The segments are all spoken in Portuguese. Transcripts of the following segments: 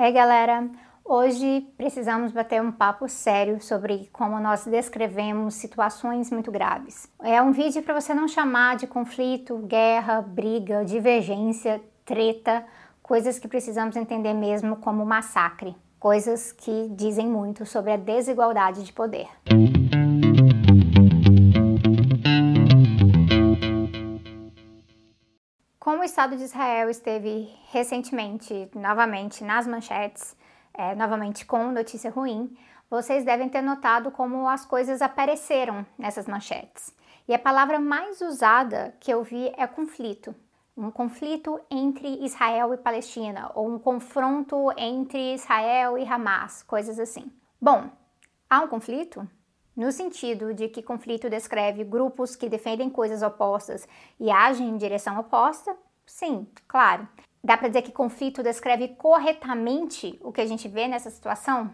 Ei galera, hoje precisamos bater um papo sério sobre como nós descrevemos situações muito graves. É um vídeo para você não chamar de conflito, guerra, briga, divergência, treta, coisas que precisamos entender mesmo como massacre, coisas que dizem muito sobre a desigualdade de poder. Como o Estado de Israel esteve recentemente, novamente, nas manchetes, é, novamente com notícia ruim, vocês devem ter notado como as coisas apareceram nessas manchetes. E a palavra mais usada que eu vi é conflito. Um conflito entre Israel e Palestina, ou um confronto entre Israel e Hamas, coisas assim. Bom, há um conflito? No sentido de que conflito descreve grupos que defendem coisas opostas e agem em direção oposta? Sim, claro. Dá para dizer que conflito descreve corretamente o que a gente vê nessa situação?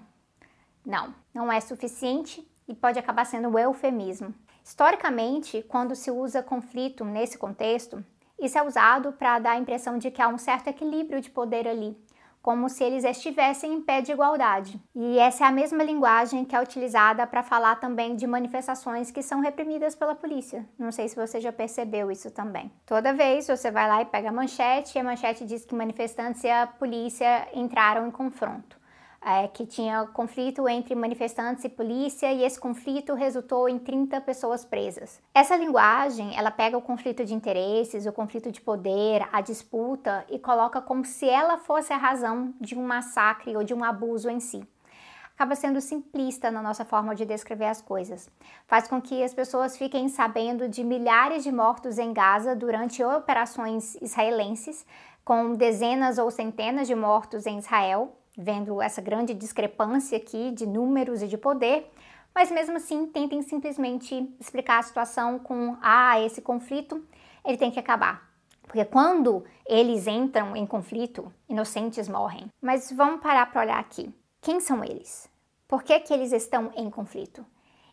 Não, não é suficiente e pode acabar sendo um eufemismo. Historicamente, quando se usa conflito nesse contexto, isso é usado para dar a impressão de que há um certo equilíbrio de poder ali, como se eles estivessem em pé de igualdade. E essa é a mesma linguagem que é utilizada para falar também de manifestações que são reprimidas pela polícia. Não sei se você já percebeu isso também. Toda vez você vai lá e pega a manchete e a manchete diz que manifestantes e a polícia entraram em confronto é, que tinha conflito entre manifestantes e polícia e esse conflito resultou em 30 pessoas presas. Essa linguagem, ela pega o conflito de interesses, o conflito de poder, a disputa e coloca como se ela fosse a razão de um massacre ou de um abuso em si. Acaba sendo simplista na nossa forma de descrever as coisas. Faz com que as pessoas fiquem sabendo de milhares de mortos em Gaza durante operações israelenses, com dezenas ou centenas de mortos em Israel, vendo essa grande discrepância aqui de números e de poder, mas mesmo assim tentem simplesmente explicar a situação com ah, esse conflito ele tem que acabar. Porque quando eles entram em conflito, inocentes morrem. Mas vamos parar para olhar aqui. Quem são eles? Por que, que eles estão em conflito?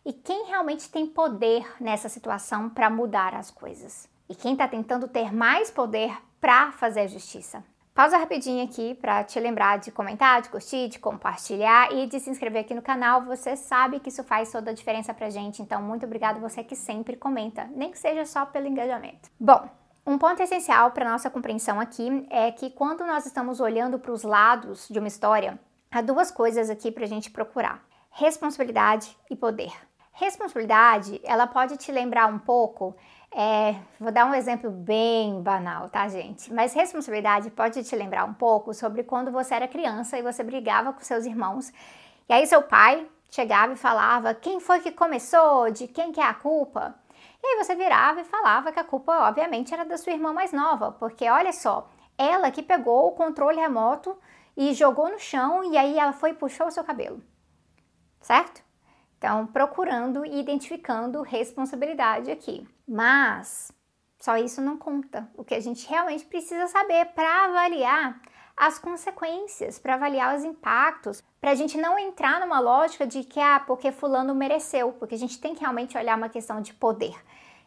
E quem realmente tem poder nessa situação para mudar as coisas? E quem está tentando ter mais poder para fazer justiça? Pausa rapidinho aqui para te lembrar de comentar, de curtir, de compartilhar e de se inscrever aqui no canal. Você sabe que isso faz toda a diferença pra gente, então muito obrigado você que sempre comenta, nem que seja só pelo engajamento. Bom, um ponto essencial para nossa compreensão aqui é que quando nós estamos olhando para os lados de uma história, há duas coisas aqui para a gente procurar: responsabilidade e poder. Responsabilidade, ela pode te lembrar um pouco é, vou dar um exemplo bem banal, tá, gente? Mas responsabilidade pode te lembrar um pouco sobre quando você era criança e você brigava com seus irmãos. E aí seu pai chegava e falava quem foi que começou, de quem que é a culpa. E aí você virava e falava que a culpa, obviamente, era da sua irmã mais nova, porque olha só, ela que pegou o controle remoto e jogou no chão e aí ela foi e puxou o seu cabelo. Certo? Então, procurando e identificando responsabilidade aqui. Mas só isso não conta. O que a gente realmente precisa saber para avaliar as consequências, para avaliar os impactos, para a gente não entrar numa lógica de que, ah, porque fulano mereceu, porque a gente tem que realmente olhar uma questão de poder.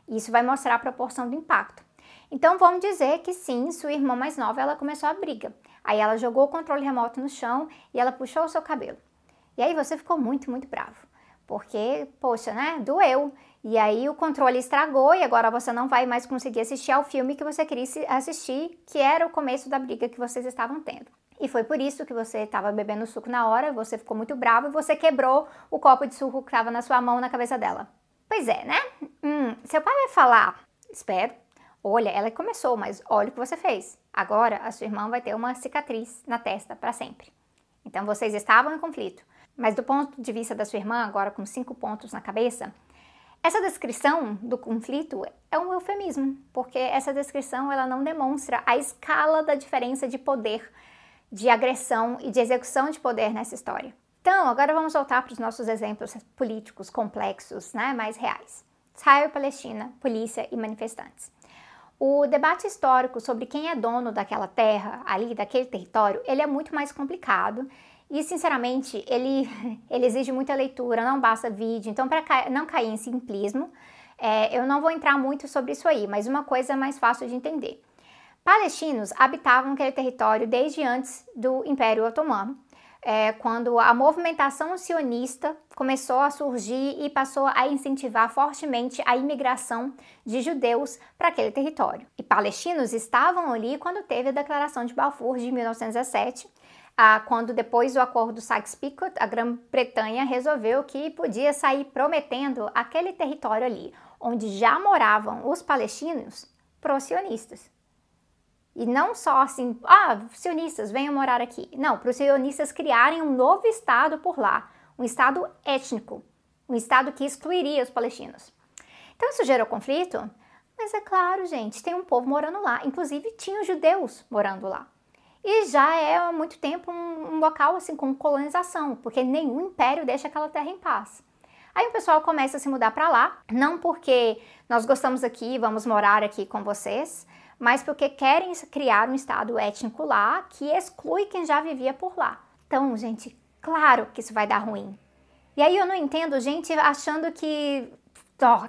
Isso vai mostrar a proporção do impacto. Então vamos dizer que sim, sua irmã mais nova, ela começou a briga. Aí ela jogou o controle remoto no chão e ela puxou o seu cabelo. E aí você ficou muito, muito bravo porque, poxa, né, doeu. E aí o controle estragou e agora você não vai mais conseguir assistir ao filme que você queria assistir, que era o começo da briga que vocês estavam tendo. E foi por isso que você estava bebendo suco na hora, você ficou muito bravo e você quebrou o copo de suco que estava na sua mão na cabeça dela. Pois é, né? Hum, seu pai vai falar, espero, olha, ela começou, mas olha o que você fez. Agora a sua irmã vai ter uma cicatriz na testa para sempre. Então vocês estavam em conflito. Mas do ponto de vista da sua irmã, agora com cinco pontos na cabeça, essa descrição do conflito é um eufemismo, porque essa descrição ela não demonstra a escala da diferença de poder, de agressão e de execução de poder nessa história. Então, agora vamos voltar para os nossos exemplos políticos complexos, né, mais reais. Israel e Palestina, polícia e manifestantes. O debate histórico sobre quem é dono daquela terra, ali, daquele território, ele é muito mais complicado e, sinceramente, ele, ele exige muita leitura, não basta vídeo. Então, para não cair em simplismo, é, eu não vou entrar muito sobre isso aí, mas uma coisa mais fácil de entender. Palestinos habitavam aquele território desde antes do Império Otomano, é, quando a movimentação sionista começou a surgir e passou a incentivar fortemente a imigração de judeus para aquele território. E palestinos estavam ali quando teve a Declaração de Balfour de 1917, ah, quando depois do acordo Sykes-Picot, a Grã-Bretanha resolveu que podia sair prometendo aquele território ali, onde já moravam os palestinos, para os sionistas. E não só assim, ah, sionistas, venham morar aqui. Não, para os sionistas criarem um novo estado por lá, um estado étnico, um estado que excluiria os palestinos. Então isso gerou conflito, mas é claro, gente, tem um povo morando lá, inclusive tinha judeus morando lá. E já é há muito tempo um, um local assim com colonização, porque nenhum império deixa aquela terra em paz. Aí o pessoal começa a se mudar para lá, não porque nós gostamos aqui, vamos morar aqui com vocês, mas porque querem criar um estado étnico lá que exclui quem já vivia por lá. Então, gente, claro que isso vai dar ruim. E aí eu não entendo gente achando que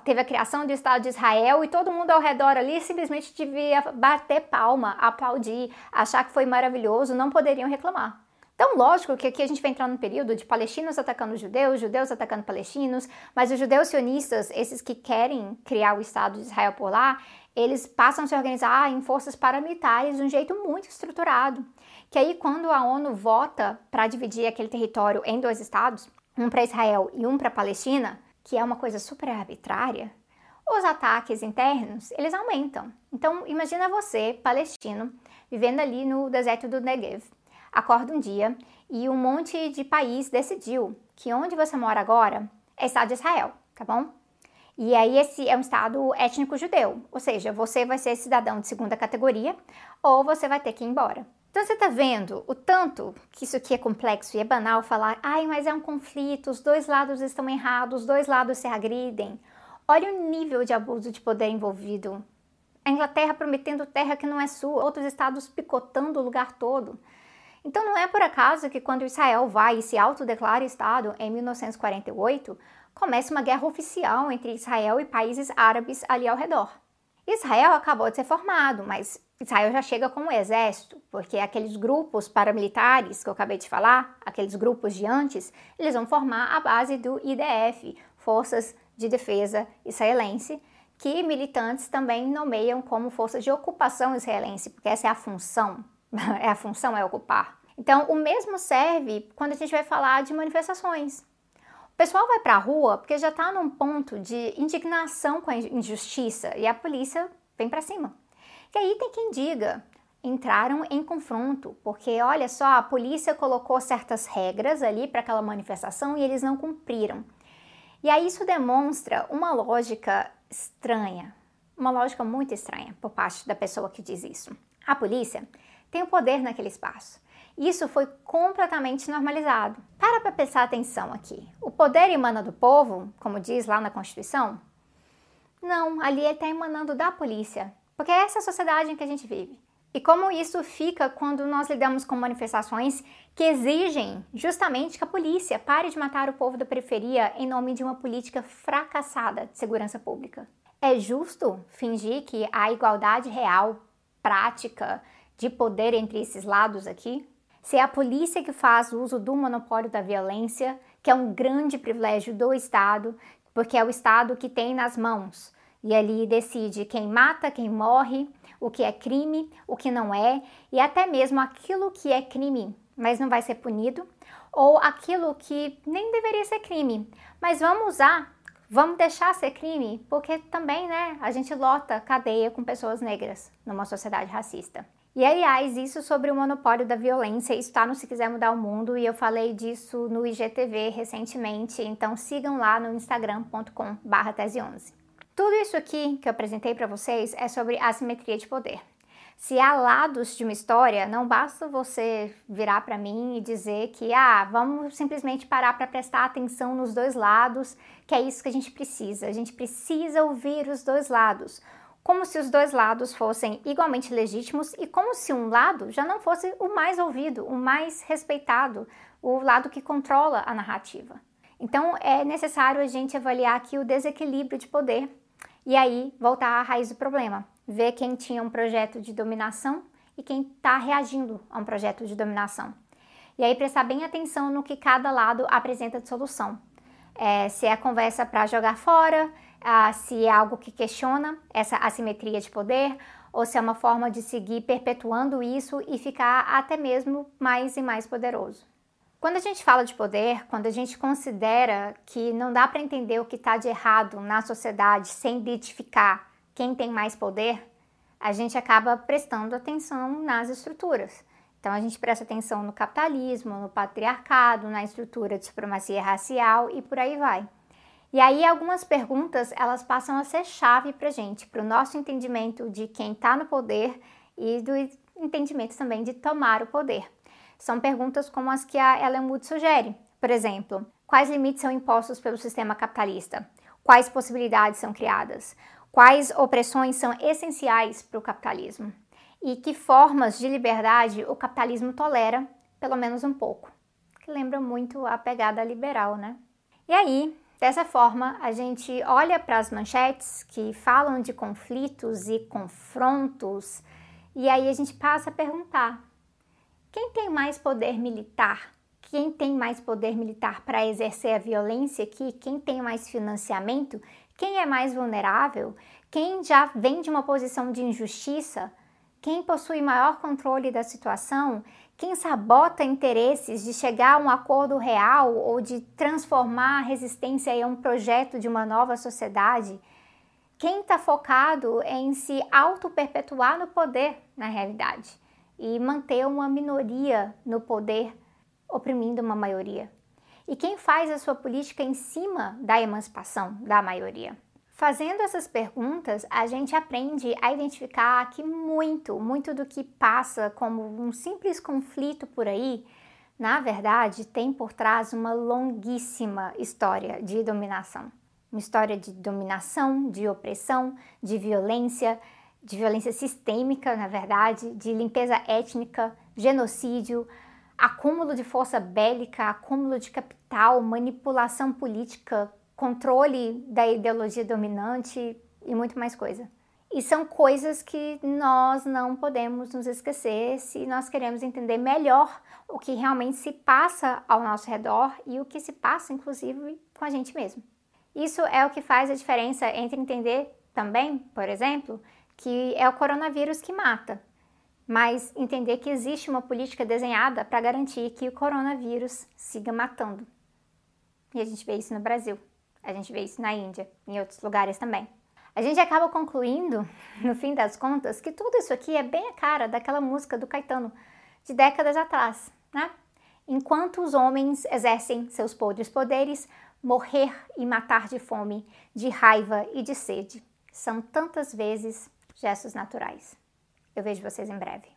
teve a criação do Estado de Israel e todo mundo ao redor ali simplesmente devia bater palma, aplaudir, achar que foi maravilhoso, não poderiam reclamar. Então, lógico que aqui a gente vai entrar num período de palestinos atacando judeus, judeus atacando palestinos, mas os judeus sionistas, esses que querem criar o Estado de Israel por lá, eles passam a se organizar em forças paramilitares de um jeito muito estruturado. Que aí, quando a ONU vota para dividir aquele território em dois estados, um para Israel e um para Palestina, que é uma coisa super arbitrária, os ataques internos eles aumentam. Então, imagina você, palestino, vivendo ali no deserto do Negev, acorda um dia e um monte de país decidiu que onde você mora agora é Estado de Israel, tá bom? E aí esse é um estado étnico judeu, ou seja, você vai ser cidadão de segunda categoria ou você vai ter que ir embora. Então você está vendo o tanto que isso aqui é complexo e é banal falar, ai, mas é um conflito, os dois lados estão errados, os dois lados se agridem. Olha o nível de abuso de poder envolvido. A Inglaterra prometendo terra que não é sua, outros estados picotando o lugar todo. Então não é por acaso que quando Israel vai e se autodeclara Estado em 1948, começa uma guerra oficial entre Israel e países árabes ali ao redor. Israel acabou de ser formado, mas Israel já chega com um exército, porque aqueles grupos paramilitares que eu acabei de falar, aqueles grupos de antes, eles vão formar a base do IDF, Forças de Defesa Israelense, que militantes também nomeiam como forças de ocupação israelense, porque essa é a função, é a função é ocupar. Então, o mesmo serve quando a gente vai falar de manifestações. O pessoal vai para a rua porque já está num ponto de indignação com a injustiça e a polícia vem para cima. E aí tem quem diga, entraram em confronto, porque olha só, a polícia colocou certas regras ali para aquela manifestação e eles não cumpriram. E aí isso demonstra uma lógica estranha, uma lógica muito estranha por parte da pessoa que diz isso. A polícia tem o poder naquele espaço. Isso foi completamente normalizado. Para para prestar atenção aqui. O poder emana do povo, como diz lá na Constituição? Não, ali está emanando da polícia, porque é essa a sociedade em que a gente vive. E como isso fica quando nós lidamos com manifestações que exigem justamente que a polícia pare de matar o povo da periferia em nome de uma política fracassada de segurança pública? É justo fingir que há igualdade real, prática, de poder entre esses lados aqui? Se é a polícia que faz uso do monopólio da violência, que é um grande privilégio do Estado, porque é o Estado que tem nas mãos e ali decide quem mata, quem morre, o que é crime, o que não é, e até mesmo aquilo que é crime, mas não vai ser punido, ou aquilo que nem deveria ser crime, mas vamos usar, vamos deixar ser crime, porque também, né, a gente lota cadeia com pessoas negras numa sociedade racista. E aliás, isso sobre o monopólio da violência, está no Se Quiser Mudar o Mundo e eu falei disso no IGTV recentemente, então sigam lá no instagram.com tese11. Tudo isso aqui que eu apresentei para vocês é sobre assimetria de poder. Se há lados de uma história, não basta você virar para mim e dizer que ah, vamos simplesmente parar para prestar atenção nos dois lados, que é isso que a gente precisa. A gente precisa ouvir os dois lados como se os dois lados fossem igualmente legítimos e como se um lado já não fosse o mais ouvido, o mais respeitado, o lado que controla a narrativa. Então é necessário a gente avaliar aqui o desequilíbrio de poder e aí voltar à raiz do problema. ver quem tinha um projeto de dominação e quem está reagindo a um projeto de dominação. E aí prestar bem atenção no que cada lado apresenta de solução. É, se é conversa para jogar fora, se é algo que questiona essa assimetria de poder, ou se é uma forma de seguir perpetuando isso e ficar até mesmo mais e mais poderoso. Quando a gente fala de poder, quando a gente considera que não dá para entender o que está de errado na sociedade sem identificar quem tem mais poder, a gente acaba prestando atenção nas estruturas. Então a gente presta atenção no capitalismo, no patriarcado, na estrutura de supremacia racial e por aí vai. E aí algumas perguntas elas passam a ser chave para gente, para o nosso entendimento de quem está no poder e do entendimento também de tomar o poder. São perguntas como as que a Ellen Wood sugere. Por exemplo, quais limites são impostos pelo sistema capitalista? Quais possibilidades são criadas? Quais opressões são essenciais para o capitalismo? E que formas de liberdade o capitalismo tolera, pelo menos um pouco? Que lembra muito a pegada liberal, né? E aí, dessa forma, a gente olha para as manchetes que falam de conflitos e confrontos, e aí a gente passa a perguntar: quem tem mais poder militar? Quem tem mais poder militar para exercer a violência aqui? Quem tem mais financiamento? Quem é mais vulnerável? Quem já vem de uma posição de injustiça? Quem possui maior controle da situação? Quem sabota interesses de chegar a um acordo real ou de transformar a resistência em um projeto de uma nova sociedade? Quem está focado em se auto-perpetuar no poder, na realidade? E manter uma minoria no poder oprimindo uma maioria? E quem faz a sua política em cima da emancipação da maioria? Fazendo essas perguntas, a gente aprende a identificar que muito, muito do que passa como um simples conflito por aí, na verdade, tem por trás uma longuíssima história de dominação. Uma história de dominação, de opressão, de violência, de violência sistêmica, na verdade, de limpeza étnica, genocídio, acúmulo de força bélica, acúmulo de capital, manipulação política, controle da ideologia dominante e muito mais coisa. E são coisas que nós não podemos nos esquecer se nós queremos entender melhor o que realmente se passa ao nosso redor e o que se passa, inclusive, com a gente mesmo. Isso é o que faz a diferença entre entender também, por exemplo, que é o coronavírus que mata, mas entender que existe uma política desenhada para garantir que o coronavírus siga matando. E a gente vê isso no Brasil, a gente vê isso na Índia, em outros lugares também. A gente acaba concluindo, no fim das contas, que tudo isso aqui é bem a cara daquela música do Caetano de décadas atrás, né? Enquanto os homens exercem seus podres poderes, morrer e matar de fome, de raiva e de sede. São tantas vezes gestos naturais. Eu vejo vocês em breve.